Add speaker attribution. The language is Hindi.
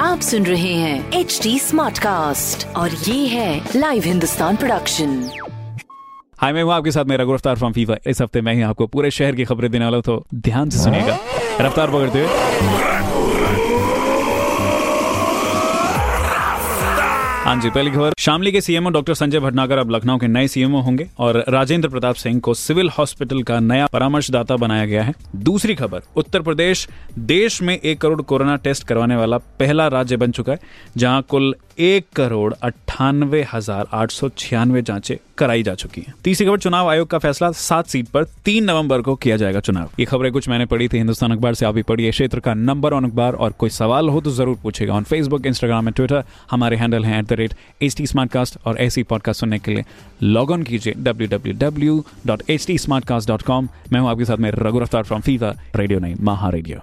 Speaker 1: आप सुन रहे हैं एच डी स्मार्ट कास्ट और ये है लाइव हिंदुस्तान प्रोडक्शन
Speaker 2: हाय मैं हूँ आपके साथ मेरा गिरफ़्तार फ्रॉम फीवर इस हफ़्ते मैं ही आपको पूरे शहर की खबरें देने वाला तो ध्यान से सुनिएगा। रफ्तार पकड़ते हुए। हाँ जी, पहली खबर। शामली के सीएमओ डॉक्टर संजय भटनागर अब लखनऊ के नए सीएमओ होंगे और राजेंद्र प्रताप सिंह को सिविल हॉस्पिटल का नया परामर्शदाता बनाया गया है। दूसरी खबर, उत्तर प्रदेश, देश में एक करोड़ कोरोना टेस्ट करवाने वाला पहला राज्य बन चुका है, जहाँ कुल एक करोड़ अट्ठानवे हज़ार आठ सौ छियानवे जांचें कराई जा चुकी है। तीसरी खबर, चुनाव आयोग का फैसला सात सीट पर, तीन नवंबर को किया जाएगा चुनाव। ये खबरें कुछ मैंने पढ़ी थी, हिंदुस्तान अखबार से आप भी पढ़िए। क्षेत्र का नंबर ऑन अखबार और कोई सवाल हो तो ज़रूर पूछेगा। On Facebook Instagram and Twitter हमारे हैंडल है at the rate H T और ऐसी पॉडकास्ट सुनने के लिए लॉग ऑन कीजिए W W W dot T dot com मैं हूँ आपके साथ में रघु रफ्तार फ्रॉम फीवर रेडियो नहीं महा रेडियो